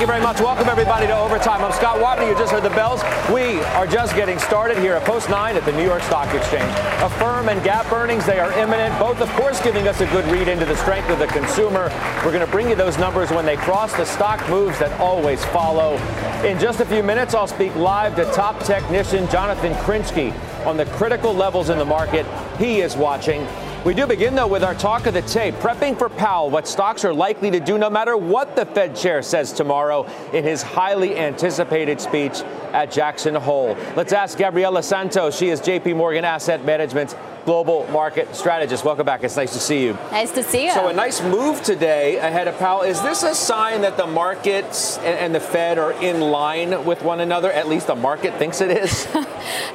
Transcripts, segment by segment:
Thank you very much. Welcome, everybody, to Overtime. I'm Scott Wapner. You just heard the bells. We are just getting started here at Post 9 at the New York Stock Exchange. Affirm and Gap earnings, they are imminent, both, of course, giving us a good read into the strength of the consumer. We're going to bring you those numbers when they cross the stock moves that always follow. In just a few minutes, I'll speak live to top technician Jonathan Krinsky on the critical levels in the market he is watching. We do begin, though, with our talk of the tape, prepping for Powell, what stocks are likely to do no matter what the Fed chair says tomorrow in his highly anticipated speech at Jackson Hole. Let's ask Gabriela Santos. She is JP Morgan Asset Management's global market strategist. Welcome back. It's nice to see you. Nice to see you. So, a nice move today ahead of Powell. Is this a sign that the markets and the Fed are in line with one another? At least the market thinks it is. I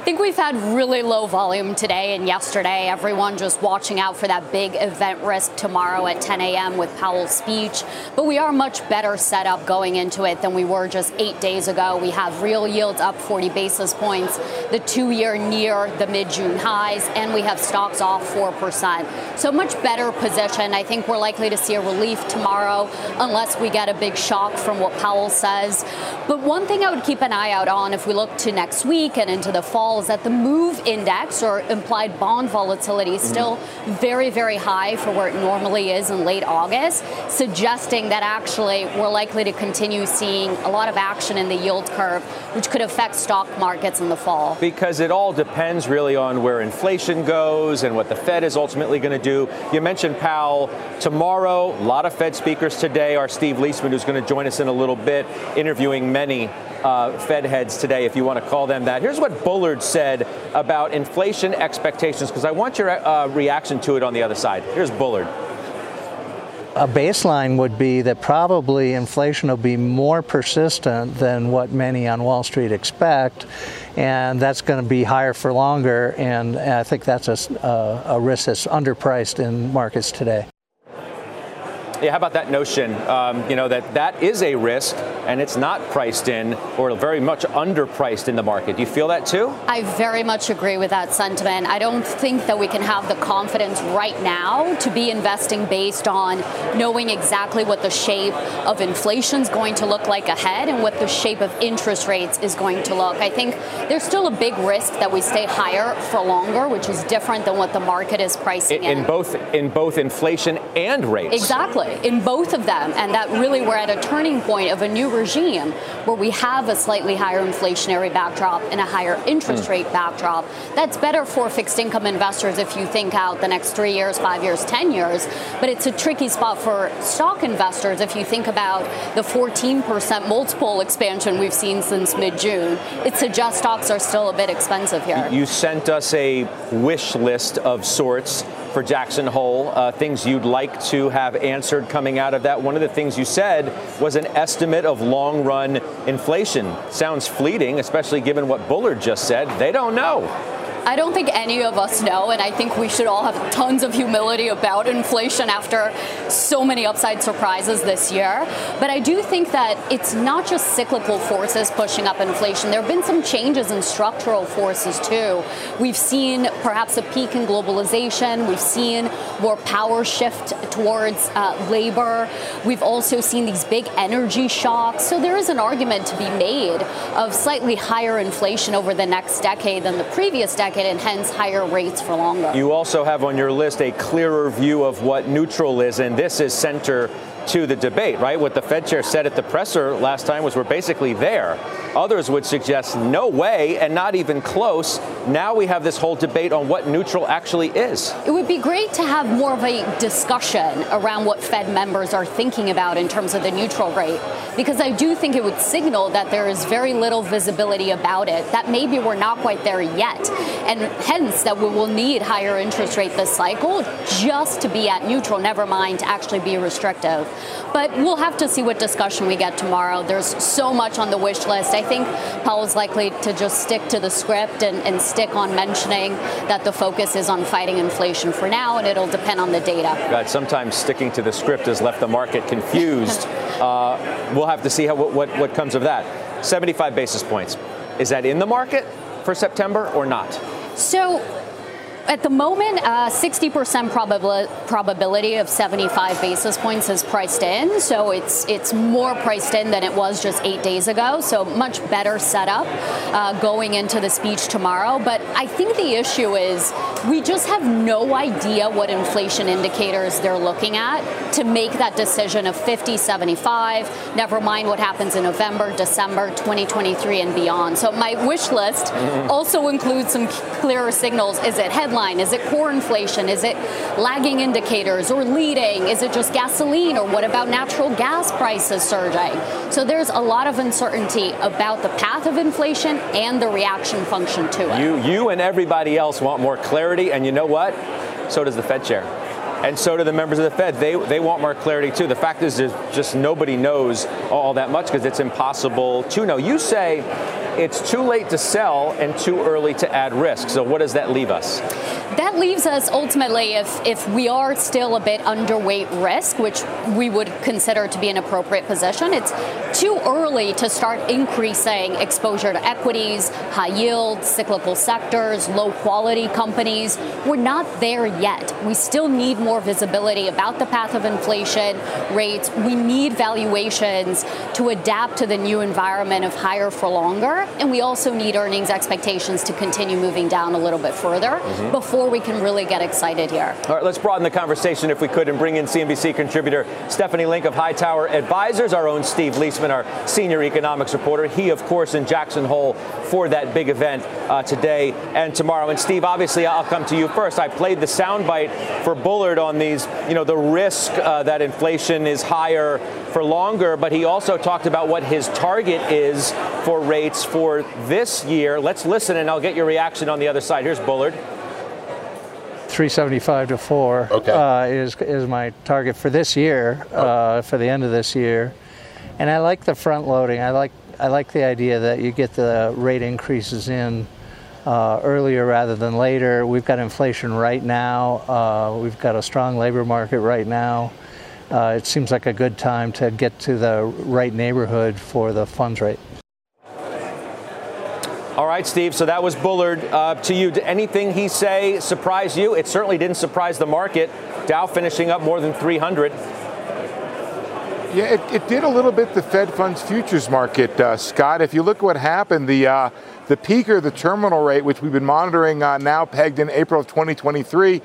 think we've had really low volume today and yesterday. Everyone just watching out for that big event risk tomorrow at 10 a.m. with Powell's speech. But we are much better set up going into it than we were just eight days ago. We have real yields up 40 basis points, the two year near the mid June highs, and we have stocks off 4%. So much better position. I think we're likely to see a relief tomorrow unless we get a big shock from what Powell says. But one thing I would keep an eye out on if we look to next week and into the fall is that the move index or implied bond volatility is mm-hmm. still very, very high for where it normally is in late August, suggesting that actually we're likely to continue seeing a lot of action in the yield curve, which could affect stock markets in the fall. Because it all depends really on where inflation goes and what the Fed is ultimately going to do. You mentioned Powell tomorrow, a lot of Fed speakers today. Our Steve Liesman, who's going to join us in a little bit, interviewing many uh, Fed heads today, if you want to call them that. Here's what Bullard said about inflation expectations, because I want your uh, reaction to it on the other side. Here's Bullard. A baseline would be that probably inflation will be more persistent than what many on Wall Street expect, and that's going to be higher for longer. And I think that's a, a risk that's underpriced in markets today. Yeah, how about that notion? Um, you know that that is a risk, and it's not priced in, or very much underpriced in the market. Do you feel that too? I very much agree with that sentiment. I don't think that we can have the confidence right now to be investing based on knowing exactly what the shape of inflation is going to look like ahead and what the shape of interest rates is going to look. I think there's still a big risk that we stay higher for longer, which is different than what the market is pricing in, in. in both in both inflation and rates. Exactly in both of them, and that really we're at a turning point of a new regime where we have a slightly higher inflationary backdrop and a higher interest mm. rate backdrop. That's better for fixed income investors if you think out the next three years, five years, 10 years, but it's a tricky spot for stock investors if you think about the 14% multiple expansion we've seen since mid June. It suggests stocks are still a bit expensive here. You sent us a wish list of sorts for Jackson Hole, uh, things you'd like to have answered coming out of that. One of the things you said was an estimate of long run inflation. Sounds fleeting, especially given what Bullard just said. They don't know. I don't think any of us know, and I think we should all have tons of humility about inflation after so many upside surprises this year. But I do think that it's not just cyclical forces pushing up inflation. There have been some changes in structural forces too. We've seen perhaps a peak in globalization. We've seen more power shift towards uh, labor. We've also seen these big energy shocks. So there is an argument to be made of slightly higher inflation over the next decade than the previous decade market and hence higher rates for longer. You also have on your list a clearer view of what neutral is, and this is center to the debate, right? What the Fed chair said at the presser last time was we're basically there. Others would suggest no way and not even close. Now we have this whole debate on what neutral actually is. It would be great to have more of a discussion around what Fed members are thinking about in terms of the neutral rate, because I do think it would signal that there is very little visibility about it, that maybe we're not quite there yet, and hence that we will need higher interest rate this cycle just to be at neutral, never mind to actually be restrictive. But we'll have to see what discussion we get tomorrow. There's so much on the wish list. I think Powell's likely to just stick to the script and, and stick on mentioning that the focus is on fighting inflation for now, and it'll depend on the data. God, sometimes sticking to the script has left the market confused. uh, we'll have to see how, what, what comes of that. 75 basis points. Is that in the market for September or not? So at the moment, uh, 60% probab- probability of 75 basis points is priced in. So it's it's more priced in than it was just eight days ago. So much better setup uh, going into the speech tomorrow. But I think the issue is we just have no idea what inflation indicators they're looking at to make that decision of 50, 75. Never mind what happens in November, December, 2023, and beyond. So my wish list mm-hmm. also includes some clearer signals. Is it headline? Headline? Is it core inflation? Is it lagging indicators or leading? Is it just gasoline? Or what about natural gas prices surging? So there's a lot of uncertainty about the path of inflation and the reaction function to it. You, you and everybody else want more clarity, and you know what? So does the Fed chair. And so do the members of the Fed. They, they want more clarity too. The fact is, there's just nobody knows all that much because it's impossible to know. You say it's too late to sell and too early to add risk. So what does that leave us? That leaves us ultimately if, if we are still a bit underweight risk, which we would consider to be an appropriate position, it's too early to start increasing exposure to equities, high yield, cyclical sectors, low quality companies. We're not there yet. We still need more visibility about the path of inflation rates. We need valuations to adapt to the new environment of higher for longer. And we also need earnings expectations to continue moving down a little bit further mm-hmm. before we can really get excited here. All right, let's broaden the conversation if we could and bring in CNBC contributor Stephanie Link of Hightower Advisors, our own Steve Liesman, our senior economics reporter. He, of course, in Jackson Hole for that big event uh, today and tomorrow. And Steve, obviously, I'll come to you first. I played the soundbite for Bullard on these, you know, the risk uh, that inflation is higher for longer, but he also talked about what his target is for rates for this year. Let's listen and I'll get your reaction on the other side. Here's Bullard. 375 to 4 okay. uh, is, is my target for this year, oh. uh, for the end of this year. And I like the front loading. I like, I like the idea that you get the rate increases in uh, earlier rather than later. We've got inflation right now. Uh, we've got a strong labor market right now uh, it seems like a good time to get to the right neighborhood for the funds rate. All right, Steve. So that was Bullard. Uh, to you, did anything he say surprise you? It certainly didn't surprise the market. Dow finishing up more than 300. Yeah, it, it did a little bit the Fed funds futures market, uh, Scott. If you look at what happened, the uh, the peaker, the terminal rate, which we've been monitoring uh, now pegged in April of 2023,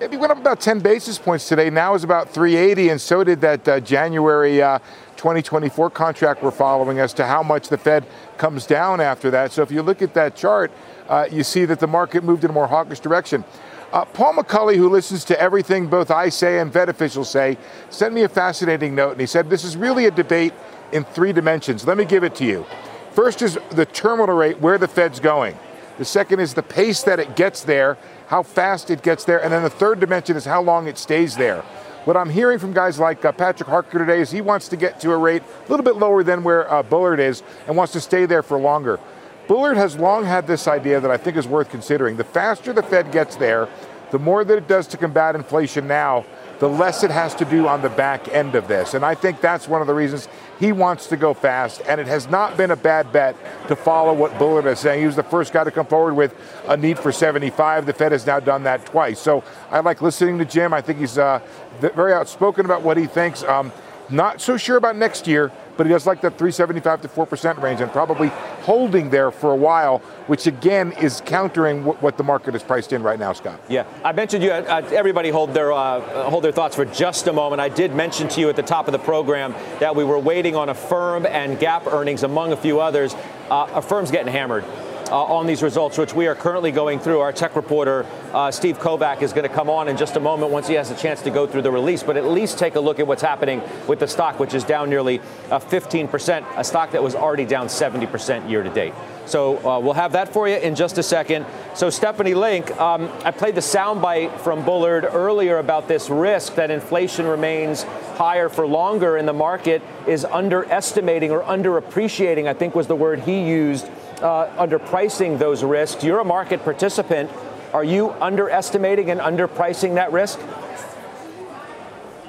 it went up about 10 basis points today. Now is about 380, and so did that uh, January uh, 2024 contract we're following as to how much the Fed comes down after that. So if you look at that chart, uh, you see that the market moved in a more hawkish direction. Uh, Paul McCulley, who listens to everything both I say and Fed officials say, sent me a fascinating note, and he said, This is really a debate in three dimensions. Let me give it to you. First is the terminal rate, where the Fed's going. The second is the pace that it gets there how fast it gets there, and then the third dimension is how long it stays there. What I'm hearing from guys like uh, Patrick Harker today is he wants to get to a rate a little bit lower than where uh, Bullard is and wants to stay there for longer. Bullard has long had this idea that I think is worth considering. The faster the Fed gets there, the more that it does to combat inflation now, the less it has to do on the back end of this. And I think that's one of the reasons he wants to go fast. And it has not been a bad bet to follow what Bullard is saying. He was the first guy to come forward with a need for 75. The Fed has now done that twice. So I like listening to Jim. I think he's uh, very outspoken about what he thinks. Um, not so sure about next year, but he does like that 375 to 4% range and probably holding there for a while, which again is countering what the market is priced in right now, Scott. Yeah, I mentioned you. Uh, everybody hold their uh, hold their thoughts for just a moment. I did mention to you at the top of the program that we were waiting on Affirm and Gap earnings, among a few others. Uh, firm's getting hammered. Uh, on these results, which we are currently going through. Our tech reporter Uh, Steve Kovach is going to come on in just a moment once he has a chance to go through the release, but at least take a look at what's happening with the stock, which is down nearly uh, 15%, a stock that was already down 70% year to date. So uh, we'll have that for you in just a second. So Stephanie Link, um, I played the soundbite from Bullard earlier about this risk that inflation remains higher for longer and the market is underestimating or underappreciating, I think was the word he used, uh, underpricing those risks. You're a market participant. Are you underestimating and underpricing that risk?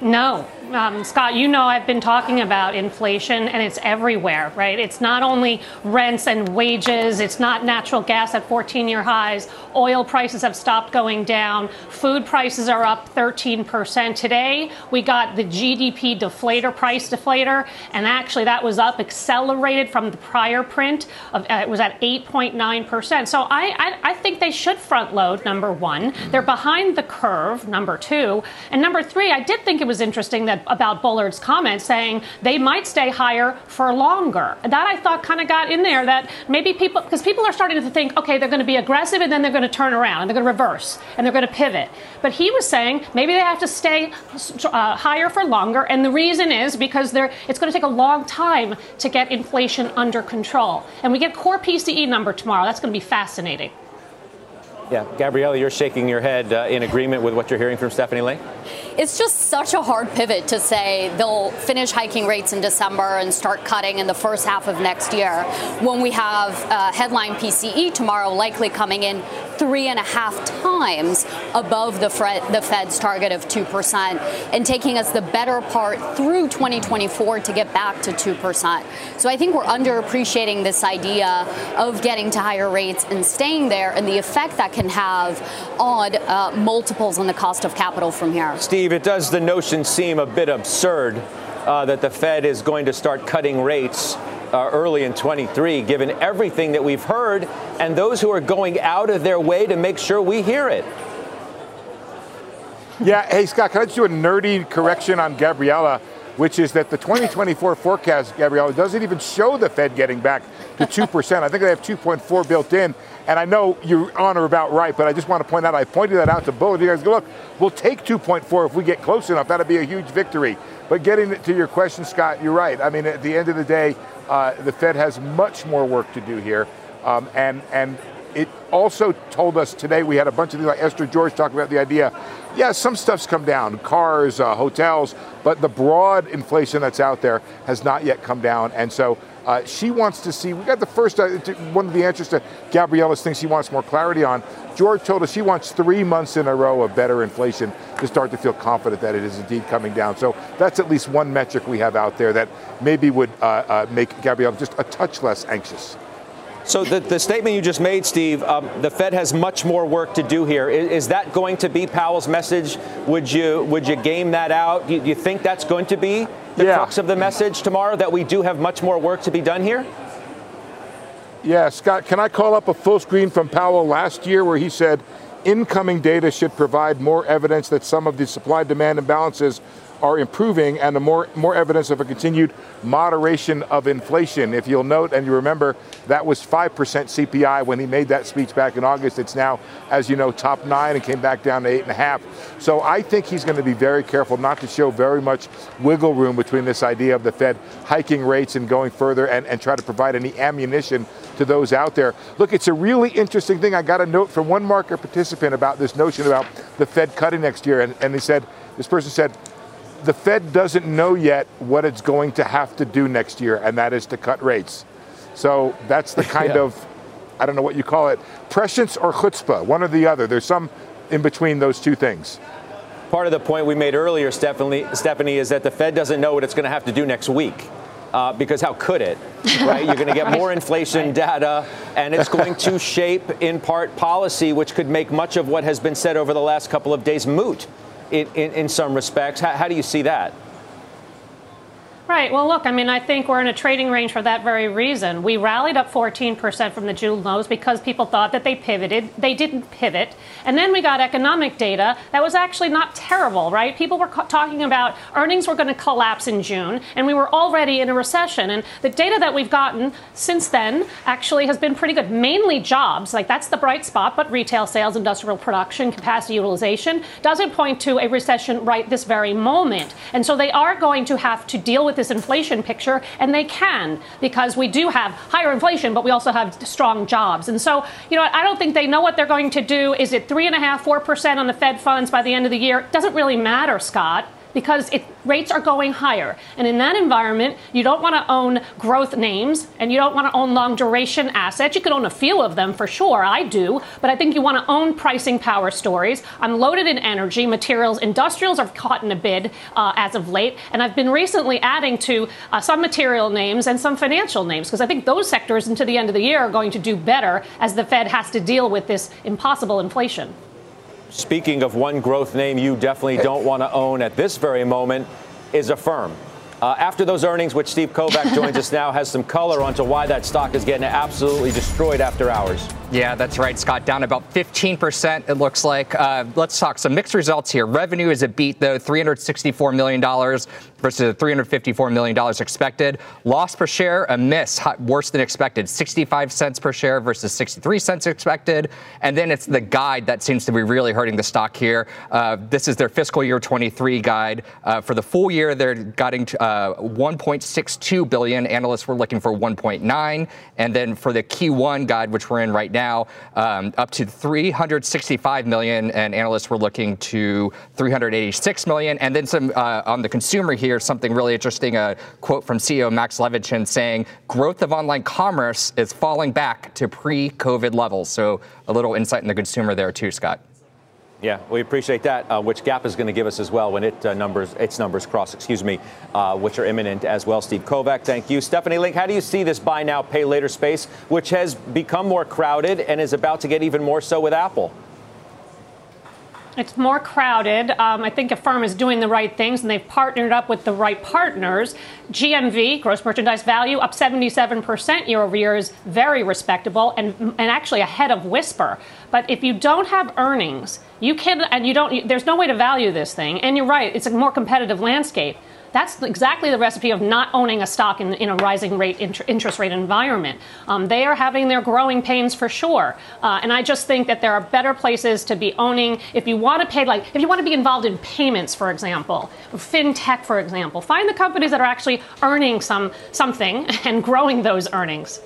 No, um, Scott, you know I've been talking about inflation and it's everywhere, right? It's not only rents and wages, it's not natural gas at 14 year highs. Oil prices have stopped going down. Food prices are up 13%. Today, we got the GDP deflator, price deflator, and actually that was up, accelerated from the prior print. Of, uh, it was at 8.9%. So I, I, I think they should front load, number one. They're behind the curve, number two. And number three, I did think it was interesting that about Bullard's comments saying they might stay higher for longer. That I thought kind of got in there that maybe people, because people are starting to think, okay, they're going to be aggressive and then they're going to turn around and they're going to reverse and they're going to pivot. But he was saying maybe they have to stay uh, higher for longer. And the reason is because it's going to take a long time to get inflation under control. And we get core PCE number tomorrow. That's going to be fascinating. Yeah, Gabriela, you're shaking your head uh, in agreement with what you're hearing from Stephanie Link. It's just such a hard pivot to say they'll finish hiking rates in December and start cutting in the first half of next year when we have uh, headline PCE tomorrow likely coming in three and a half times above the, the Fed's target of 2% and taking us the better part through 2024 to get back to 2%. So I think we're underappreciating this idea of getting to higher rates and staying there and the effect that can have on uh, multiples on the cost of capital from here. Steve, it does the notion seem a bit absurd uh, that the Fed is going to start cutting rates uh, early in 23, given everything that we've heard and those who are going out of their way to make sure we hear it. Yeah, hey, Scott, can I just do a nerdy correction on Gabriela? which is that the 2024 forecast, Gabriela, doesn't even show the Fed getting back to 2%. I think they have 2.4 built in. And I know you're on or about right, but I just want to point out, I pointed that out to both of you guys. Look, we'll take 2.4 if we get close enough. That'll be a huge victory. But getting to your question, Scott, you're right. I mean, at the end of the day, uh, the Fed has much more work to do here. Um, and, and it also told us today we had a bunch of things like Esther George talking about the idea. Yeah, some stuff's come down, cars, uh, hotels, but the broad inflation that's out there has not yet come down. And so uh, she wants to see, we got the first, uh, one of the answers to Gabriela's things she wants more clarity on. George told us she wants three months in a row of better inflation to start to feel confident that it is indeed coming down. So that's at least one metric we have out there that maybe would uh, uh make Gabriela just a touch less anxious. So the, the statement you just made, Steve, um, the Fed has much more work to do here. Is, is, that going to be Powell's message? Would you would you game that out? Do you, you think that's going to be the yeah. crux of the message tomorrow? That we do have much more work to be done here? Yeah, Scott, can I call up a full screen from Powell last year where he said incoming data should provide more evidence that some of the supply demand imbalances are improving and the more, more evidence of a continued moderation of inflation. If you'll note and you remember, that was 5% CPI when he made that speech back in August. It's now, as you know, top nine and came back down to eight and a half. So I think he's going to be very careful not to show very much wiggle room between this idea of the Fed hiking rates and going further and, and try to provide any ammunition to those out there. Look, it's a really interesting thing. I got a note from one market participant about this notion about the Fed cutting next year. And, and he said, this person said, the Fed doesn't know yet what it's going to have to do next year, and that is to cut rates. So that's the kind yeah. of, I don't know what you call it, prescience or chutzpah, one or the other. There's some in between those two things. Part of the point we made earlier, Stephanie, Stephanie is that the Fed doesn't know what it's going to have to do next week. Uh, because how could it? Right? You're going to get more inflation data, and it's going to shape, in part, policy, which could make much of what has been said over the last couple of days moot in, in, in some respects. How, how do you see that? Right. Well, look, I mean, I think we're in a trading range for that very reason. We rallied up 14% from the June lows because people thought that they pivoted. They didn't pivot. And then we got economic data that was actually not terrible, right? People were talking about earnings were going to collapse in June, and we were already in a recession. And the data that we've gotten since then actually has been pretty good, mainly jobs. Like that's the bright spot, but retail sales, industrial production, capacity utilization doesn't point to a recession right this very moment. And so they are going to have to deal with this inflation picture, and they can because we do have higher inflation, but we also have strong jobs. And so, you know, I don't think they know what they're going to do. Is it three and a half, four percent on the Fed funds by the end of the year? It doesn't really matter, Scott because it, rates are going higher. And in that environment, you don't want to own growth names and you don't want to own long duration assets. You could own a few of them for sure. I do. But I think you want to own pricing power stories. I'm loaded in energy, materials, industrials are caught in a bid uh, as of late. And I've been recently adding to uh, some material names and some financial names because I think those sectors into the end of the year are going to do better as the Fed has to deal with this impossible inflation. Speaking of one growth name you definitely don't want to own at this very moment is Affirm. Uh, after those earnings, which Steve Kovach joins us now, has some color onto why that stock is getting absolutely destroyed after hours. Yeah, that's right, Scott. Down about 15%, it looks like. Uh, let's talk some mixed results here. Revenue is a beat, though, $364 million versus the $354 million expected. Loss per share, a miss, worse than expected, 65 cents per share versus 63 cents expected. And then it's the guide that seems to be really hurting the stock here. Uh, this is their fiscal year 23 guide. Uh, for the full year, they're guiding to uh, 1.62 billion. Analysts were looking for 1.9. And then for the Q1 guide, which we're in right now, um, up to 365 million, and analysts were looking to 386 million. And then some uh, on the consumer here, something really interesting. A quote from CEO Max Levchin saying, "Growth of online commerce is falling back to pre-COVID levels." So a little insight in the consumer there too, Scott. Yeah, we appreciate that, uh, which Gap is going to give us as well when it uh, numbers its numbers cross, excuse me, uh, which are imminent as well. Steve Kovach, thank you. Stephanie Link, how do you see this buy now, pay later space, which has become more crowded and is about to get even more so with Apple? It's more crowded. Um, I think Affirm is doing the right things, and they've partnered up with the right partners. GMV, gross merchandise value, up 77% year over year is very respectable and, and actually ahead of Whisper. But if you don't have earnings, you can, and you don't, there's no way to value this thing. And you're right, it's a more competitive landscape. That's exactly the recipe of not owning a stock in, in a rising rate interest rate environment. Um, they are having their growing pains for sure, uh, and I just think that there are better places to be owning if you want to pay. Like if you want to be involved in payments, for example, fintech, for example, find the companies that are actually earning some something and growing those earnings.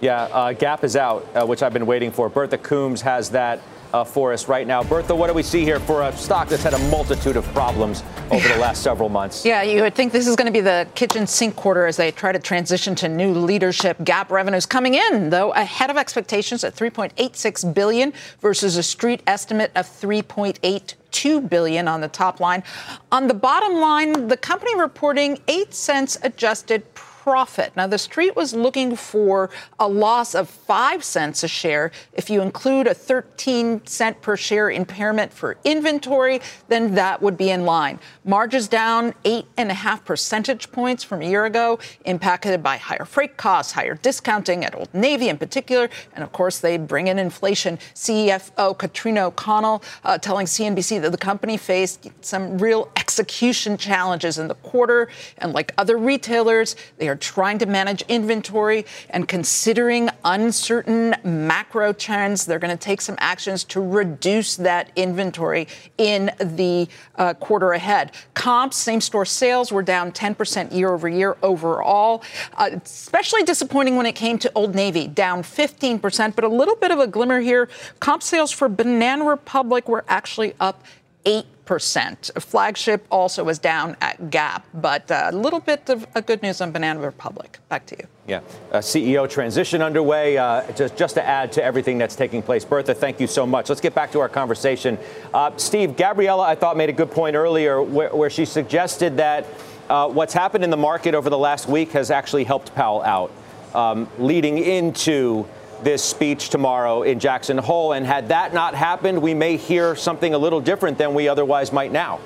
Yeah, uh, Gap is out, uh, which I've been waiting for. Bertha Coombs has that uh, for us right now. Bertha, what do we see here for a stock that's had a multitude of problems over the last several months? Yeah, you would think this is going to be the kitchen sink quarter as they try to transition to new leadership. Gap revenues coming in though ahead of expectations at 3.86 billion versus a street estimate of 3.82 billion on the top line. On the bottom line, the company reporting 8 cents adjusted profit. Now, the street was looking for a loss of 5 cents a share. If you include a 13 cent per share impairment for inventory, then that would be in line. Margins down 8.5 percentage points from a year ago, impacted by higher freight costs, higher discounting at Old Navy in particular, and of course, they bring in inflation. CFO Katrina O'Connell uh, telling CNBC that the company faced some real execution challenges in the quarter, and like other retailers, they are trying to manage inventory and considering uncertain macro trends, they're going to take some actions to reduce that inventory in the uh, quarter ahead. Comps, same store sales were down 10% year over year overall. Uh, especially disappointing when it came to Old Navy, down 15%, but a little bit of a glimmer here. Comp sales for Banana Republic were actually up 8 percent. Flagship also was down at Gap, but a little bit of good news on Banana Republic. Back to you. Yeah, a CEO transition underway. Uh, just just to add to everything that's taking place, Bertha, thank you so much. Let's get back to our conversation. Uh, Steve, Gabriela, I thought made a good point earlier where, where she suggested that uh, what's happened in the market over the last week has actually helped Powell out, um, leading into this speech tomorrow in Jackson Hole. And had that not happened, we may hear something a little different than we otherwise might now.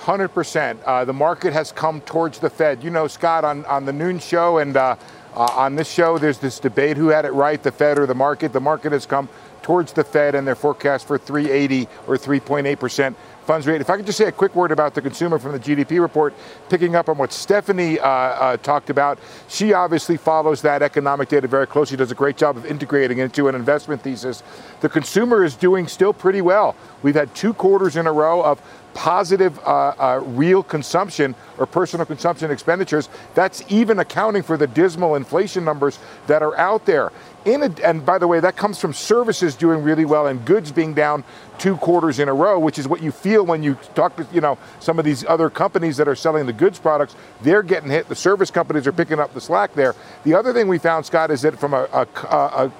100%. Uh, the market has come towards the Fed. You know, Scott, on, on the noon show and uh, uh, on this show, there's this debate who had it right, the Fed or the market. The market has come towards the Fed and their forecast for 380 or 3.8% funds rate. If I could just say a quick word about the consumer from the GDP report, picking up on what Stephanie uh, uh, talked about. She obviously follows that economic data very closely, does a great job of integrating it into an investment thesis. The consumer is doing still pretty well. We've had two quarters in a row of positive uh, uh, real consumption or personal consumption expenditures. That's even accounting for the dismal inflation numbers that are out there. A, and by the way, that comes from services doing really well and goods being down two quarters in a row, which is what you feel when you talk to you know some of these other companies that are selling the goods products. They're getting hit. The service companies are picking up the slack there. The other thing we found, Scott, is that from a, a, a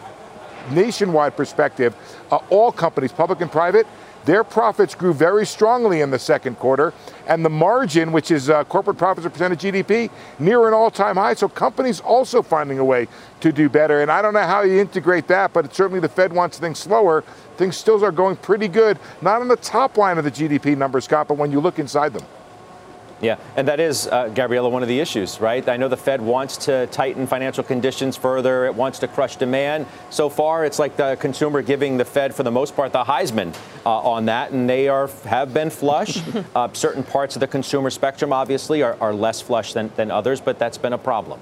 nationwide perspective, uh, all companies, public and private, their profits grew very strongly in the second quarter, and the margin, which is uh, corporate profits as a percent of GDP, near an all-time high. So companies also finding a way to do better. And I don't know how you integrate that, but certainly the Fed wants things slower. Things still are going pretty good, not on the top line of the GDP numbers, Scott, but when you look inside them. Yeah, and that is, uh, Gabriela, one of the issues, right? I know the Fed wants to tighten financial conditions further. It wants to crush demand. So far, it's like the consumer giving the Fed, for the most part, the Heisman uh, on that, and they are have been flush. uh, certain parts of the consumer spectrum, obviously, are, are less flush than, than others, but that's been a problem.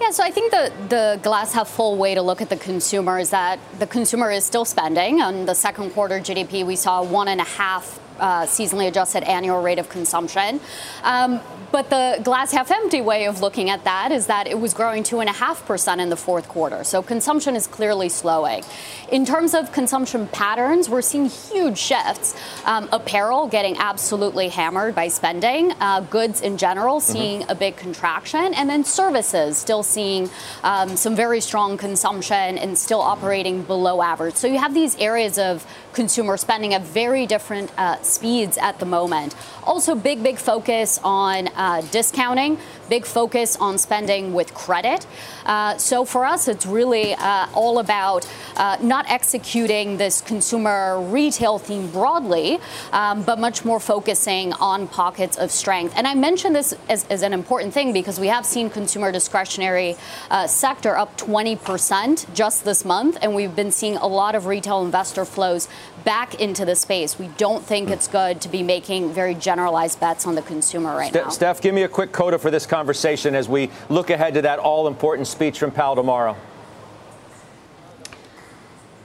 Yeah, so I think the, the glass half full way to look at the consumer is that the consumer is still spending. On the second quarter GDP, we saw one and a half uh, seasonally adjusted annual rate of consumption. Um, but the glass half empty way of looking at that is that it was growing 2.5% in the fourth quarter. So consumption is clearly slowing. In terms of consumption patterns, we're seeing huge shifts. Um, apparel getting absolutely hammered by spending, uh, goods in general mm-hmm. seeing mm-hmm. a big contraction, and then services still seeing um, some very strong consumption and still operating below average. So you have these areas of consumer spending at very different uh, speeds at the moment. Also, big, big focus on uh, discounting, big focus on spending with credit. Uh, so for us, it's really uh, all about uh, not executing this consumer retail theme broadly, um, but much more focusing on pockets of strength. And I mentioned this as, as an important thing because we have seen consumer discretionary uh, sector up 20% just this month, and we've been seeing a lot of retail investor flows back into the space. We don't think it's good to be making very generalized bets on the consumer right Ste- now. Steph, give me a quick coda for this conversation as we look ahead to that all important speech from Powell tomorrow.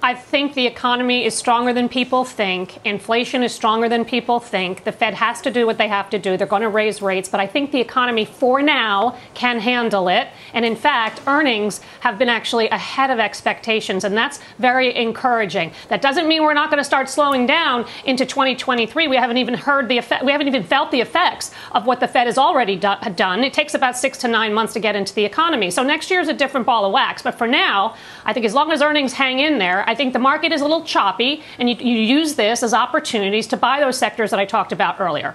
I think the economy is stronger than people think. Inflation is stronger than people think. The Fed has to do what they have to do. They're going to raise rates, but I think the economy for now can handle it. And in fact, earnings have been actually ahead of expectations, and that's very encouraging. That doesn't mean we're not going to start slowing down into 2023. We haven't even heard the effect, we haven't even felt the effects of what the Fed has already do- done. It takes about 6 to 9 months to get into the economy. So next year is a different ball of wax, but for now, I think as long as earnings hang in there, I think the market is a little choppy, and you, you use this as opportunities to buy those sectors that I talked about earlier.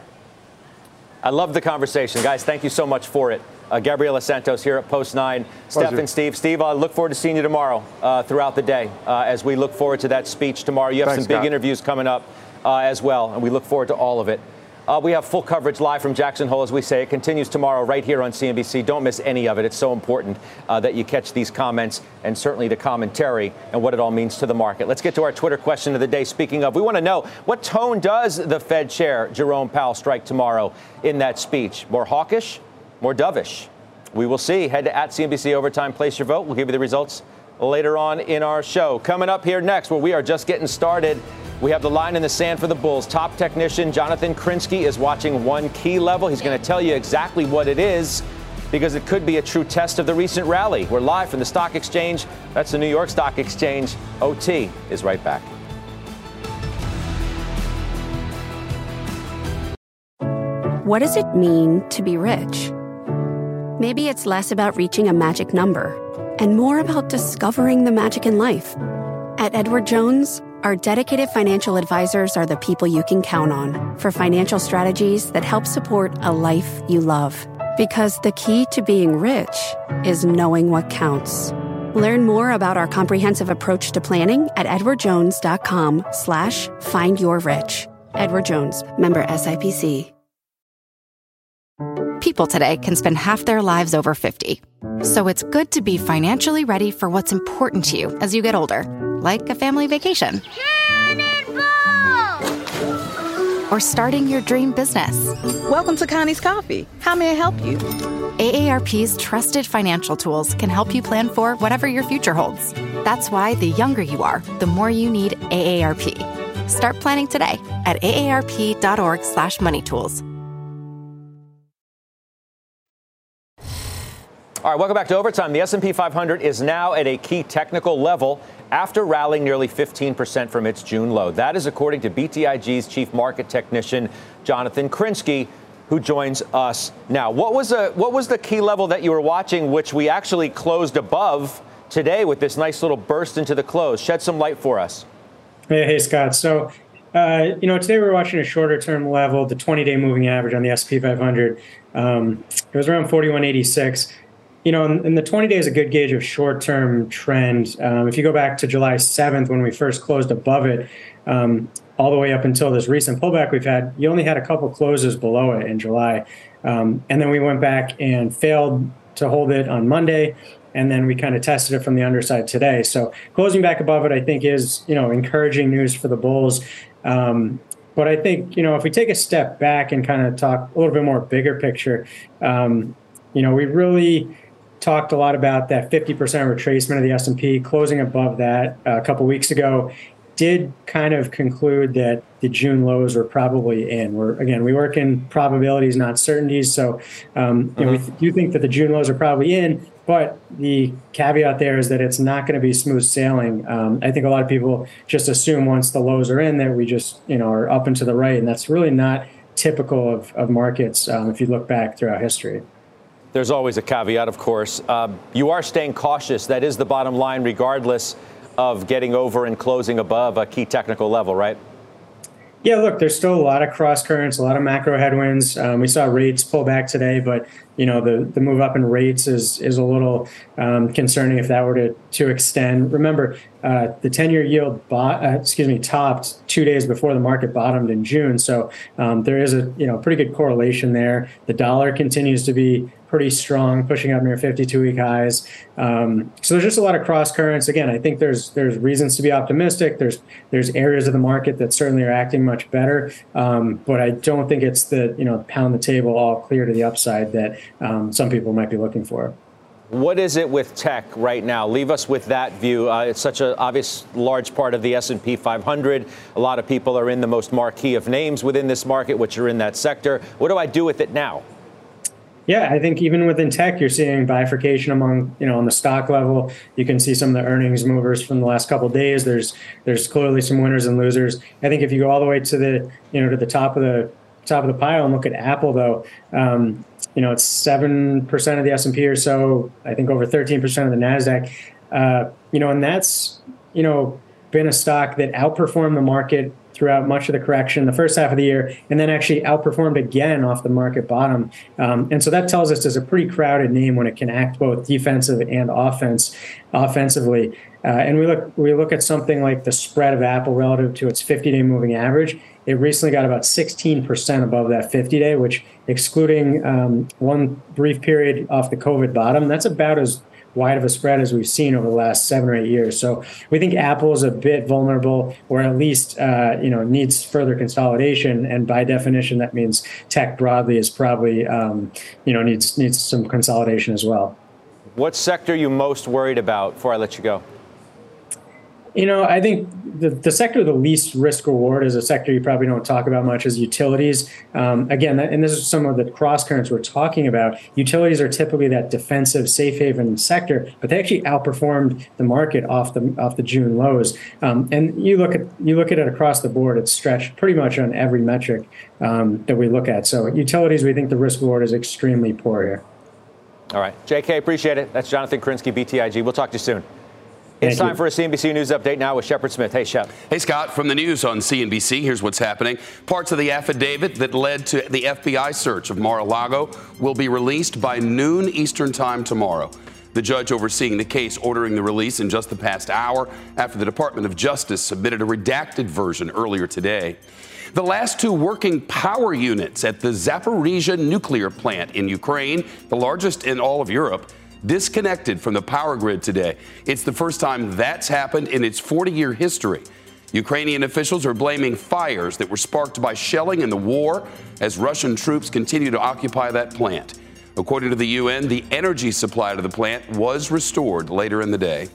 I love the conversation. Guys, thank you so much for it. Uh, Gabriela Santos here at Post 9. Pleasure. Steph and Steve. Steve, I look forward to seeing you tomorrow uh, throughout the day uh, as we look forward to that speech tomorrow. You have Thanks, some big Scott. interviews coming up uh, as well, and we look forward to all of it. Uh, we have full coverage live from Jackson Hole, as we say. It continues tomorrow right here on CNBC. Don't miss any of it. It's so important uh, that you catch these comments and certainly the commentary and what it all means to the market. Let's get to our Twitter question of the day. Speaking of, we want to know what tone does the Fed chair, Jerome Powell, strike tomorrow in that speech? More hawkish? More dovish? We will see. Head to at CNBC Overtime, place your vote. We'll give you the results later on in our show. Coming up here next, where we are just getting started. We have the line in the sand for the Bulls. Top technician Jonathan Krinsky is watching one key level. He's going to tell you exactly what it is because it could be a true test of the recent rally. We're live from the stock exchange. That's the New York Stock Exchange. OT is right back. What does it mean to be rich? Maybe it's less about reaching a magic number and more about discovering the magic in life. At Edward Jones, our dedicated financial advisors are the people you can count on for financial strategies that help support a life you love. Because the key to being rich is knowing what counts. Learn more about our comprehensive approach to planning at edwardjones.com slash find your rich. Edward Jones, member SIPC. People today can spend half their lives over 50. So it's good to be financially ready for what's important to you as you get older, like a family vacation. Or starting your dream business. Welcome to Connie's Coffee. How may I help you? AARP's trusted financial tools can help you plan for whatever your future holds. That's why the younger you are, the more you need AARP. Start planning today at aarp.org/moneytools. All right, welcome back to Overtime. The S&P 500 is now at a key technical level after rallying nearly 15% from its June low. That is according to BTIG's chief market technician, Jonathan Krinsky, who joins us now. What was, a, what was the key level that you were watching, which we actually closed above today with this nice little burst into the close? Shed some light for us. Hey, hey Scott. So, uh, you know, today we're watching a shorter term level, the 20 day moving average on the SP 500. Um, it was around 4186 you know, and, the 20 day is a good gauge of short term trend. Um, if you go back to July 7th when we first closed above it, um, all the way up until this recent pullback we've had, you only had a couple closes below it in July. Um, and then we went back and failed to hold it on Monday. And then we kind of tested it from the underside today. So closing back above it, I think, is you know encouraging news for the bulls. Um, but I think you know if we take a step back and kind of talk a little bit more bigger picture, um, you know, we really talked a lot about that 50% retracement of the S&P closing above that uh, a couple weeks ago did kind of conclude that the June lows were probably in. We're again, we work in probabilities, not certainties. So, um, you know, we mm-hmm. do think that the June lows are probably in, but the caveat there is that it's not going to be smooth sailing. Um, I think a lot of people just assume once the lows are in that we just, you know, are up and to the right, and that's really not typical of, of markets um, if you look back throughout history. There's always a caveat, of course. Uh, you are staying cautious. That is the bottom line, regardless of getting over and closing above a key technical level, right? Yeah, look, there's still a lot of cross currents, a lot of macro headwinds. Um, we saw rates pull back today, but you know the the move up in rates is is a little um, concerning if that were to to extend. Remember, uh, the ten year yield, bought, uh, excuse me, topped two days before the market bottomed in June, so um, there is a you know pretty good correlation there. The dollar continues to be pretty strong, pushing up near 52 week highs. Um, so there's just a lot of cross currents. Again, I think there's there's reasons to be optimistic. There's there's areas of the market that certainly are acting much better, um, but I don't think it's the you know pound the table all clear to the upside that um, some people might be looking for. What is it with tech right now? Leave us with that view. Uh, it's such an obvious large part of the S&P 500. A lot of people are in the most marquee of names within this market, which are in that sector. What do I do with it now? Yeah, I think even within tech, you're seeing bifurcation among you know on the stock level. You can see some of the earnings movers from the last couple days. There's there's clearly some winners and losers. I think if you go all the way to the you know to the top of the top of the pile and look at Apple though, um, you know it's seven percent of the S and P or so. I think over thirteen percent of the Nasdaq. Uh, you know, and that's you know been a stock that outperformed the market throughout much of the correction the first half of the year, and then actually outperformed again off the market bottom. Um, and so that tells us it's a pretty crowded name when it can act both defensive and offense offensively. Uh, and we look we look at something like the spread of Apple relative to its 50-day moving average. It recently got about 16% above that 50-day, which excluding um, one brief period off the COVID bottom, that's about as wide of a spread as we've seen over the last seven or eight years. So we think Apple is a bit vulnerable, or at least uh, you know needs further consolidation. And by definition, that means tech broadly is probably um, you know needs needs some consolidation as well. What sector are you most worried about? Before I let you go. You know, I think the, the sector the least risk reward is a sector you probably don't talk about much is utilities. Um, again, and this is some of the cross currents we're talking about. Utilities are typically that defensive safe haven sector, but they actually outperformed the market off the off the June lows. Um, and you look at you look at it across the board; it's stretched pretty much on every metric um, that we look at. So utilities, we think the risk reward is extremely poor here. All right, J.K. Appreciate it. That's Jonathan Krinsky, BTIG. We'll talk to you soon. It's time for a CNBC News update now with Shepard Smith. Hey, Shep. Hey, Scott. From the news on CNBC, here's what's happening. Parts of the affidavit that led to the FBI search of Mar-a-Lago will be released by noon Eastern Time tomorrow. The judge overseeing the case ordering the release in just the past hour after the Department of Justice submitted a redacted version earlier today. The last two working power units at the Zaporizhia nuclear plant in Ukraine, the largest in all of Europe, disconnected from the power grid today. It's the first time that's happened in its 40 year history. Ukrainian officials are blaming fires that were sparked by shelling in the war as Russian troops continue to occupy that plant. According to the UN, the energy supply to the plant was restored later in the day.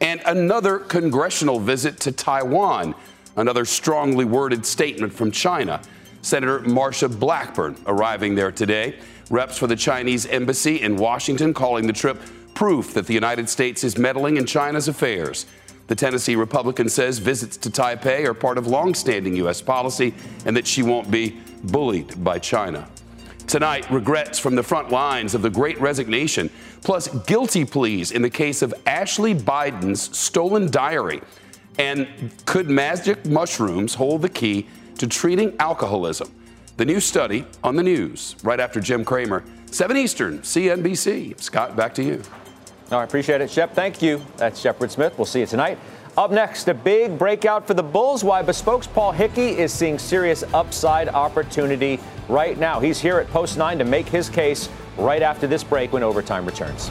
And another congressional visit to Taiwan, another strongly worded statement from China. Senator Marsha Blackburn arriving there today. Reps for the Chinese embassy in Washington calling the trip proof that the United States is meddling in China's affairs. The Tennessee Republican says visits to Taipei are part of longstanding U.S. policy and that she won't be bullied by China. Tonight, regrets from the front lines of the great resignation, plus guilty pleas in the case of Ashley Biden's stolen diary. And could magic mushrooms hold the key to treating alcoholism? The new study on the news right after Jim Cramer, 7 Eastern, CNBC. Scott, back to you. Right, appreciate it, Shep. Thank you. That's Shepard Smith. We'll see you tonight. Up next, a big breakout for the Bulls. Why Bespoke's Paul Hickey is seeing serious upside opportunity right now. He's here at Post 9 to make his case right after this break when overtime returns.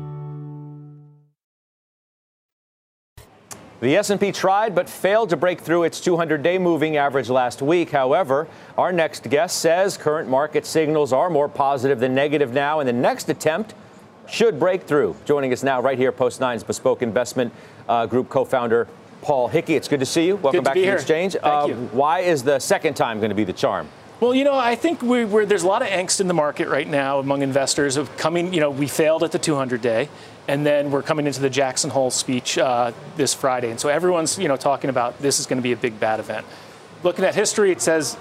The S&P tried but failed to break through its 200-day moving average last week. However, our next guest says current market signals are more positive than negative now, and the next attempt should break through. Joining us now, right here, Post 9's Bespoke Investment uh, Group co-founder Paul Hickey. It's good to see you. Welcome to back to the exchange. Thank Uh, you. Why is the second time going to be the charm? Well, you know, I think we, we're, there's a lot of angst in the market right now among investors of coming. You know, we failed at the 200 day, and then we're coming into the Jackson Hole speech uh, this Friday, and so everyone's you know talking about this is going to be a big bad event. Looking at history, it says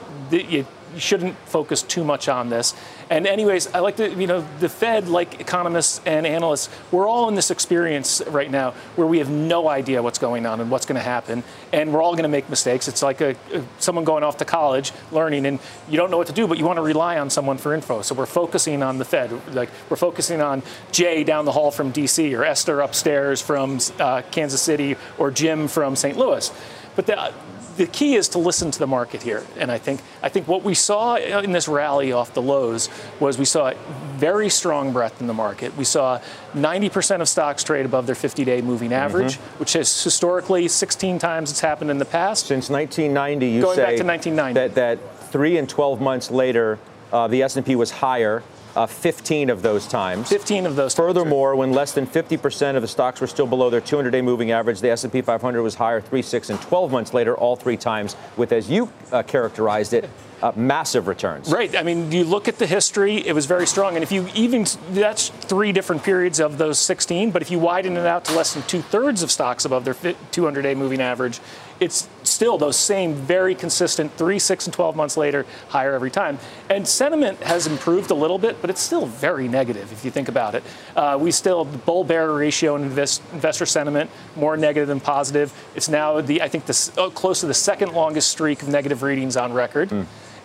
you, shouldn't focus too much on this. And anyways, I like to, you know, the Fed, like economists and analysts, we're all in this experience right now where we have no idea what's going on and what's going to happen, and we're all going to make mistakes. It's like a- someone going off to college, learning, and you don't know what to do, but you want to rely on someone for info. So we're focusing on the Fed, like we're focusing on Jay down the hall from D.C. or Esther upstairs from uh, Kansas City or Jim from St. Louis. But the, the key is to listen to the market here, and I think I think what we saw in this rally off the lows was we saw very strong breadth in the market. We saw 90% of stocks trade above their 50-day moving average, which is historically 16 times it's happened in the past. Since 1990, you Going say back to 1990. that that three and 12 months later, uh, the S&P was higher. Uh, 15 of those times. 15 of those. Furthermore, when less than 50% of the stocks were still below their 200-day moving average, the S&P 500 was higher 3, 6, and 12 months later, all three times, with, as you uh, characterized it, uh, massive returns. Right. I mean, you look at the history, it was very strong. And if you even, that's three different periods of those 16, but if you widen it out to less than two thirds of stocks above their 200 day moving average, it's still those same very consistent three, six, and 12 months later, higher every time. And sentiment has improved a little bit, but it's still very negative if you think about it. Uh, we still, the bull bear ratio in invest, investor sentiment, more negative than positive. It's now, the I think, the, oh, close to the second longest streak of negative readings on record.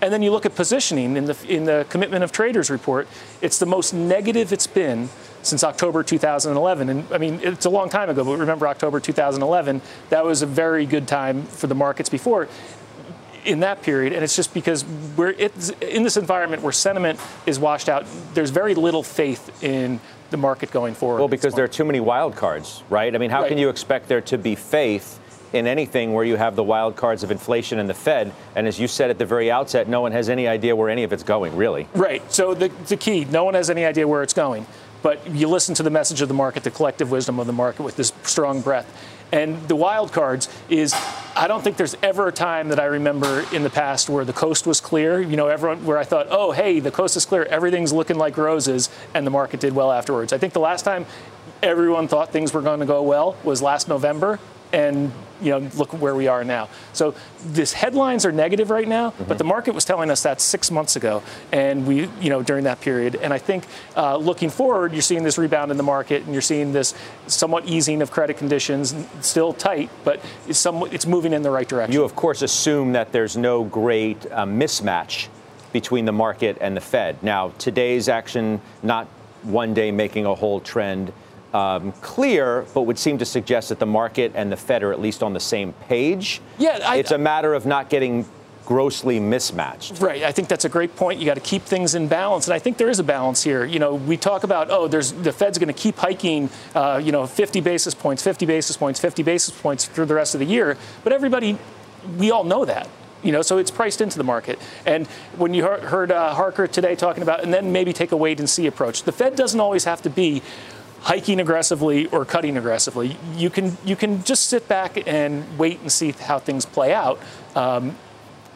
And then you look at positioning in the in the commitment of traders report, it's the most negative it's been since October 2011. And I mean, it's a long time ago, but remember October 2011, that was a very good time for the markets before in that period. And it's just because we're it's in this environment where sentiment is washed out. There's very little faith in the market going forward. Well, because there are too many wild cards, right? I mean, how Right. can you expect there to be faith in anything where you have the wild cards of inflation and the Fed? And as you said at the very outset, no one has any idea where any of it's going, really. Right. So the, the key, no one has any idea where it's going. But you listen to the message of the market, the collective wisdom of the market with this strong breath. And the wild cards is I don't think there's ever a time that I remember in the past where the coast was clear. You know, everyone where I thought, oh, hey, the coast is clear, everything's looking like roses, and the market did well afterwards. I think the last time everyone thought things were going to go well was last November, and you know, look where we are now. So this headlines are negative right now, mm-hmm. but the market was telling us that six months ago, and we, you know, during that period. And I think uh, looking forward, you're seeing this rebound in the market, and you're seeing this somewhat easing of credit conditions, still tight, but it's somewhat, it's moving in the right direction. You of course assume that there's no great uh, mismatch between the market and the Fed. Now, today's action, not one day making a whole trend um, clear, but would seem to suggest that the market and the Fed are at least on the same page. Yeah, I, it's a matter of not getting grossly mismatched. Right. I think that's a great point. You got to keep things in balance, and I think there is a balance here. You know, we talk about oh, there's the Fed's going to keep hiking, uh, you know, 50 basis points, 50 basis points, 50 basis points through the rest of the year, but everybody, we all know that. You know, so it's priced into the market. And when you heard uh, Harker today talking about, and then maybe take a wait and see approach, the Fed doesn't always have to be hiking aggressively or cutting aggressively. You can you can just sit back and wait and see how things play out. Um,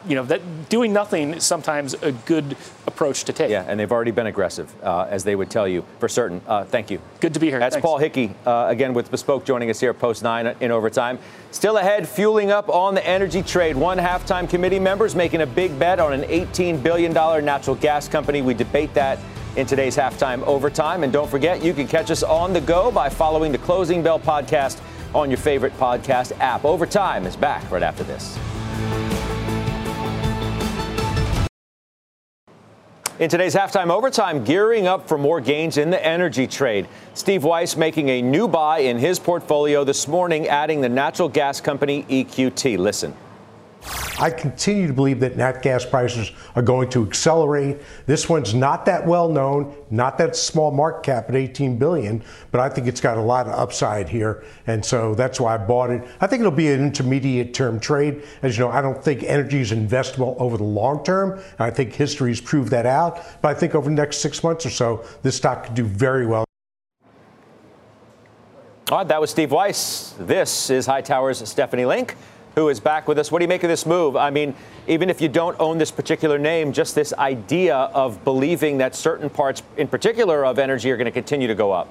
you know that doing nothing is sometimes a good approach to take. Yeah, and they've already been aggressive, uh, as they would tell you for certain. Uh, thank you. Good to be here. That's Thanks. Paul Hickey uh, again with Bespoke joining us here post nine in overtime. Still ahead, fueling up on the energy trade. One halftime committee members making a big bet on an 18 billion dollar natural gas company. We debate that in today's halftime overtime. And don't forget, you can catch us on the go by following the Closing Bell podcast on your favorite podcast app. Overtime is back right after this. In today's halftime overtime, gearing up for more gains in the energy trade. Steve Weiss making a new buy in his portfolio this morning, adding the natural gas company EQT. Listen. I continue to believe that nat gas prices are going to accelerate. This one's not that well known, not that small market cap at 18 billion, but I think it's got a lot of upside here, and so that's why I bought it. I think it'll be an intermediate term trade. As you know, I don't think energy is investable over the long term, and I think history has proved that out. But I think over the next six months or so, this stock could do very well. All right, that was Steve Weiss. This is Hightower's Stephanie Link who is back with us. What do you make of this move? I mean, even if you don't own this particular name, just this idea of believing that certain parts, in particular of energy, are going to continue to go up.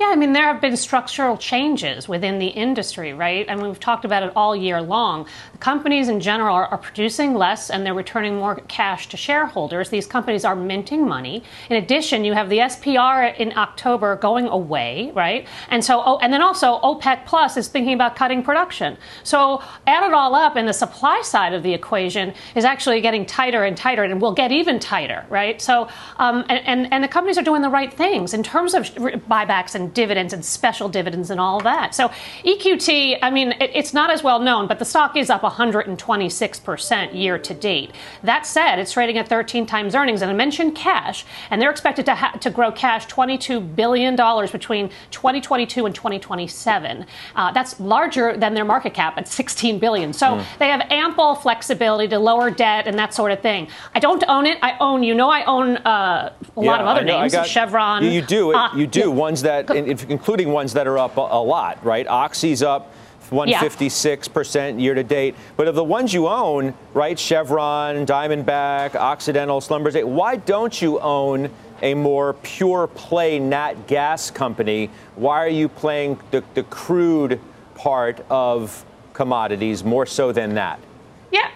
Yeah, I mean, there have been structural changes within the industry, right? I mean, we've talked about it all year long. The companies in general are, are, producing less and they're returning more cash to shareholders. These companies are minting money. In addition, you have the SPR in October going away, right? And so, oh, and then also OPEC Plus is thinking about cutting production. So, add it all up, and the supply side of the equation is actually getting tighter and tighter, and will get even tighter, right? So, um, and, and, and the companies are doing the right things in terms of buybacks and dividends and special dividends and all that. So EQT, I mean, it, it's not as well known, but the stock is up 126% year to date. That said, it's trading at 13 times earnings, and I mentioned cash, and they're expected to, ha- to grow cash $22 billion between 2022 and 2027. Uh, that's larger than their market cap at 16 billion. So mm. they have ample flexibility to lower debt and that sort of thing. I don't own it. I own, you know, I own uh, a yeah, lot of other know, names, got, Chevron. You, you do. Uh, you do. Ones that, including ones that are up a, a lot, right? Oxy's up 156% year to date. But of the ones you own, right, Chevron, Diamondback, Occidental, Schlumberger, why don't you own a more pure play nat gas company? Why are you playing the, the crude part of commodities more so than that? Yeah,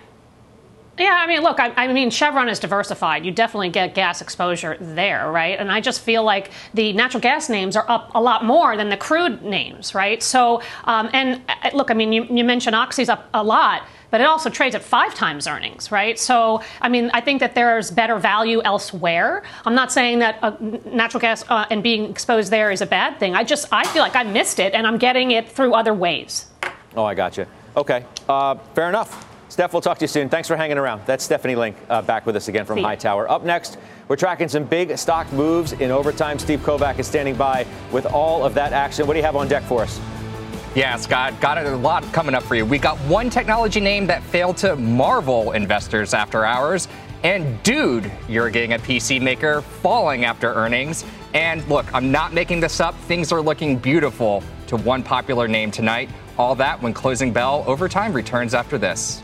yeah, I mean, look, I, I, mean, Chevron is diversified. You definitely get gas exposure there, right? And I just feel like the natural gas names are up a lot more than the crude names, right? So, um, and uh, look, I mean, you, you mentioned Oxy's up a lot but it also trades at five times earnings, right? So, I mean, I think that there's better value elsewhere. I'm not saying that uh, natural gas uh, and being exposed there is a bad thing. I just, I feel like I missed it and I'm getting it through other ways. Oh, I got you. Okay, uh, fair enough. Steph, we'll talk to you soon. Thanks for hanging around. That's Stephanie Link uh, back with us again from Hightower. Up next, we're tracking some big stock moves in overtime. Steve Kovach is standing by with all of that action. What do you have on deck for us? Yeah, Scott, got a lot coming up for you. We got one technology name that failed to marvel investors after hours. And dude, you're getting a PC maker falling after earnings. And look, I'm not making this up. Things are looking beautiful to one popular name tonight. All that when closing bell overtime returns after this.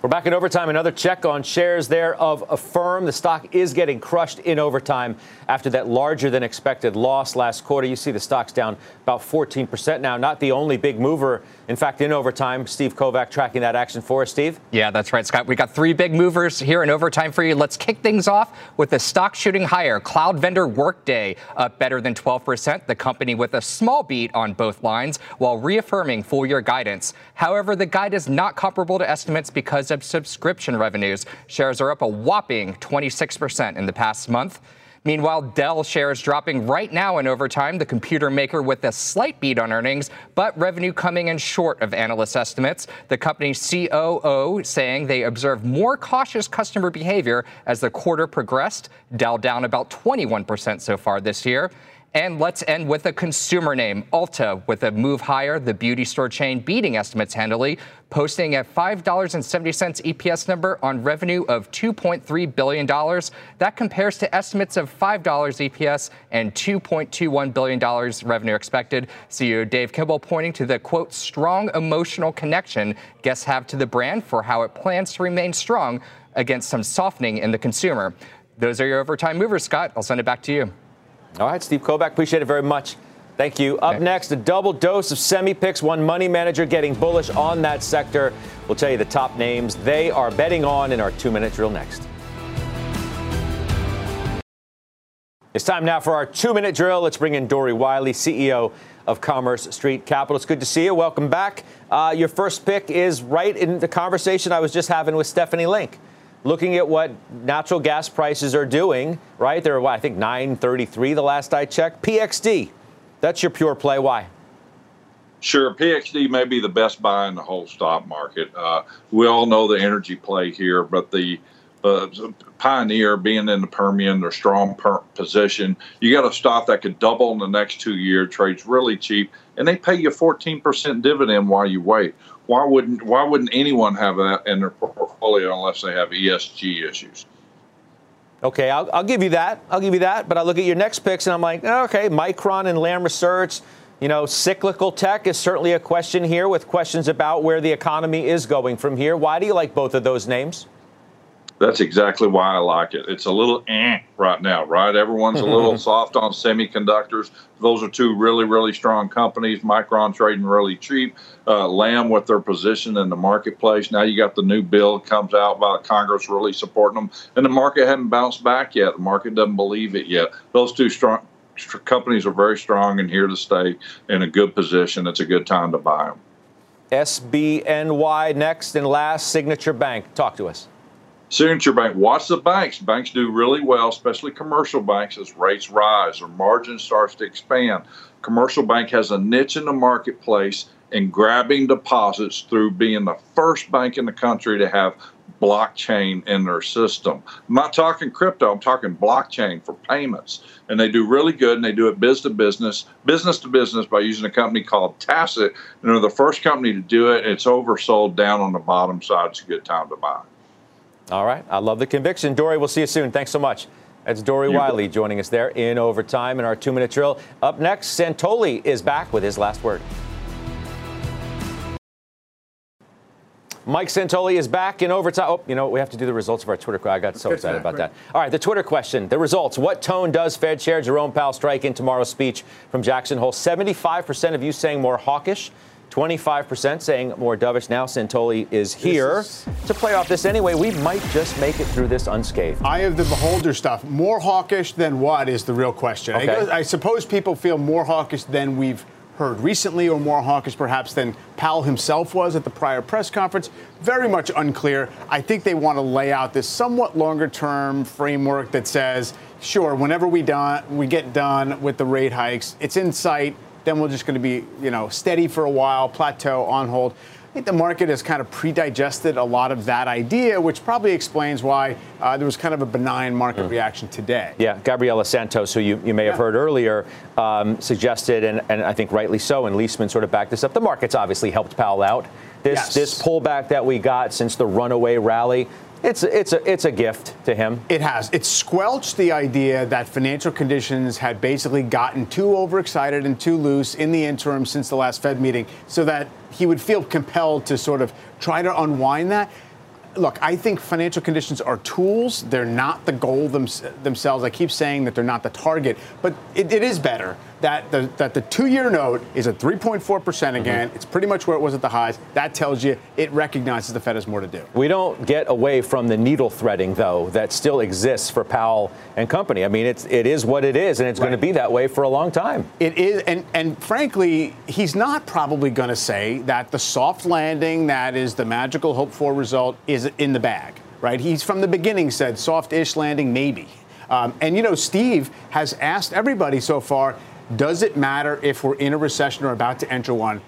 We're back in overtime. Another check on shares there of Affirm. The stock is getting crushed in overtime after that larger than expected loss last quarter. You see the stock's down about 14% now. Not the only big mover. In fact, in overtime, Steve Kovach tracking that action for us. Steve? Yeah, that's right, Scott. We got three big movers here in overtime for you. Let's kick things off with the stock shooting higher. Cloud vendor Workday up better than 12%. The company with a small beat on both lines while reaffirming full year guidance. However, the guide is not comparable to estimates because of subscription revenues. Shares are up a whopping 26% in the past month. Meanwhile, Dell shares dropping right now in overtime, the computer maker with a slight beat on earnings, but revenue coming in short of analyst estimates. The company's COO saying they observed more cautious customer behavior as the quarter progressed. Dell down about 21% so far this year. And let's end with a consumer name, Ulta, with a move higher. The beauty store chain beating estimates handily, posting a $5.70 EPS number on revenue of $2.3 billion. That compares to estimates of $5 EPS and $2.21 billion revenue expected. CEO Dave Kimbell pointing to the quote, strong emotional connection guests have to the brand for how it plans to remain strong against some softening in the consumer. Those are your overtime movers, Scott. I'll send it back to you. All right, Steve Kovach, appreciate it very much. Thank you. Up next, a double dose of semi picks. One money manager getting bullish on that sector. We'll tell you the top names they are betting on in our two minute drill next. It's time now for our two minute drill. Let's bring in Dory Wiley, CEO of Commerce Street Capital. It's good to see you. Welcome back. Uh, your first pick is right in the conversation I was just having with Stephanie Link looking at what natural gas prices are doing, right? They're, what, I think 933 the last I checked. PXD, that's your pure play. Why? Sure, PXD may be the best buy in the whole stock market. Uh, we all know the energy play here, but the uh, Pioneer being in the Permian, their strong per- position, you got a stock that could double in the next two years, trades really cheap, and they pay you 14% dividend while you wait why wouldn't why wouldn't anyone have that in their portfolio unless they have ESG issues? Okay, I'll, I'll give you that. I'll give you that. But I look at your next picks and I'm like, oh, okay, Micron and Lam Research. You know, cyclical tech is certainly a question here with questions about where the economy is going from here. Why do you like both of those names? That's exactly why I like it. It's a little eh right now, right? Everyone's a little soft on semiconductors. Those are two really, really strong companies. Micron trading really cheap. Uh, Lam with their position in the marketplace. Now you got the new bill comes out by Congress really supporting them, and the market hasn't bounced back yet. The market doesn't believe it yet. Those two strong companies are very strong and here to stay in a good position. It's a good time to buy them. SBNY next and last, Signature Bank. Talk to us. Signature Bank, watch the banks. Banks do really well, especially commercial banks, as rates rise or margin starts to expand. Commercial bank has a niche in the marketplace in grabbing deposits through being the first bank in the country to have blockchain in their system. I'm not talking crypto, I'm talking blockchain for payments. And they do really good and they do it business to business, business to business by using a company called Tassat. And they're the first company to do it. It's oversold down on the bottom side. It's a good time to buy. All right. I love the conviction. Dory, we'll see you soon. Thanks so much. That's Dory you Wiley joining us there in overtime in our two minute drill. Up next, Santoli is back with his last word. Mike Santoli is back in overtime. Oh, you know, we have to do the results of our Twitter. I got so excited about that. All right, the Twitter question, the results. What tone does Fed Chair Jerome Powell strike in tomorrow's speech from Jackson Hole? 75% of you saying more hawkish. 25% saying more dovish. Now Santoli is here is... to play off this anyway. We might just make it through this unscathed. I have the beholder stuff. More hawkish than what is the real question. Okay. I, I suppose people feel more hawkish than we've heard recently, or more hawkish perhaps than Powell himself was at the prior press conference. Very much unclear. I think they want to lay out this somewhat longer term framework that says, sure, whenever we done we get done with the rate hikes, it's in sight then we're just going to be, you know, steady for a while, plateau, on hold. I think the market has kind of pre-digested a lot of that idea, which probably explains why uh, there was kind of a benign market mm. reaction today. Yeah, Gabriela Santos, who you, you may yeah. have heard earlier, um, suggested, and, and I think rightly so, and Liesman sort of backed this up. The market's obviously helped Powell out. This yes. this pullback that we got since the runaway rally it's it's a it's a gift to him. It has. It squelched the idea that financial conditions had basically gotten too overexcited and too loose in the interim since the last Fed meeting, so that he would feel compelled to sort of try to unwind that. look, I think financial conditions are tools. They're not the goal them, themselves. I keep saying that they're not the target, but it, it is better that the, that the two-year note is at 3.4 percent again. Mm-hmm. It's pretty much where it was at the highs. That tells you it recognizes the Fed has more to do. We don't get away from the needle threading, though, that still exists for Powell and company. I mean, it's it is what it is, and it's right. going to be that way for a long time. It is, and and frankly, he's not probably going to say that the soft landing that is the magical hope for result is in the bag, right? He's from the beginning said soft-ish landing, maybe. Um, and you know, Steve has asked everybody so far, does it matter if we're in a recession or about to enter one?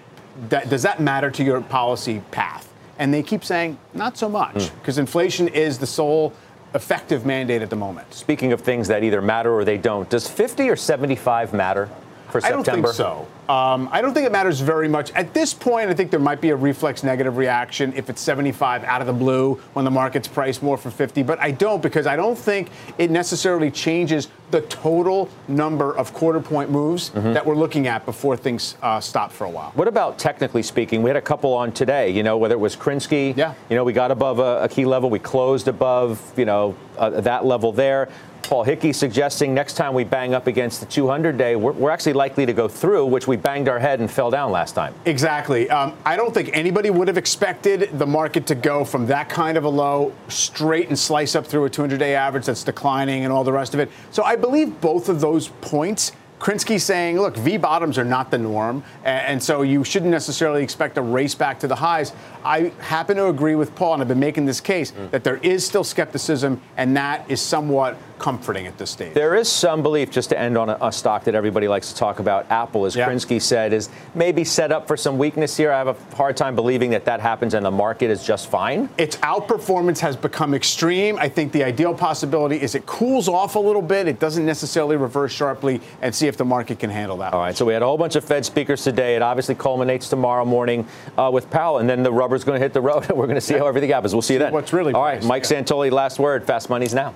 That, does that matter to your policy path? And they keep saying, not so much, because mm. inflation is the sole effective mandate at the moment. Speaking of things that either matter or they don't, does 50 or 75 matter for September? I don't think so. Um, I don't think it matters very much. At this point, I think there might be a reflex negative reaction if it's 75 out of the blue when the market's priced more for 50, but I don't because I don't think it necessarily changes the total number of quarter point moves mm-hmm. that we're looking at before things uh, stop for a while. What about technically speaking? We had a couple on today, you know, whether it was Krinsky, yeah. you know, we got above a, a key level, we closed above, you know, uh, that level there. Paul Hickey suggesting next time we bang up against the 200 day, we're, we're, actually likely to go through, which we banged our head and fell down last time. Exactly. Um, I don't think anybody would have expected the market to go from that kind of a low straight and slice up through a 200 day average that's declining and all the rest of it. So I believe both of those points Krinsky saying, look, V bottoms are not the norm, and so you shouldn't necessarily expect a race back to the highs. I happen to agree with Paul, and I've been making this case mm. that there is still skepticism, and that is somewhat comforting at this stage. There is some belief, just to end on a, a stock that everybody likes to talk about, Apple, as yeah. Krinsky said, is maybe set up for some weakness here. I have a hard time believing that that happens and the market is just fine. Its outperformance has become extreme. I think the ideal possibility is it cools off a little bit. It doesn't necessarily reverse sharply and see if the market can handle that. All right, so we had a whole bunch of Fed speakers today. It obviously culminates tomorrow morning uh, with Powell, and then the rubber's going to hit the road, and we're going to see yeah. how everything happens. We'll see you then. What's really All right, Mike yeah. Santoli, last word. Fast Money's now.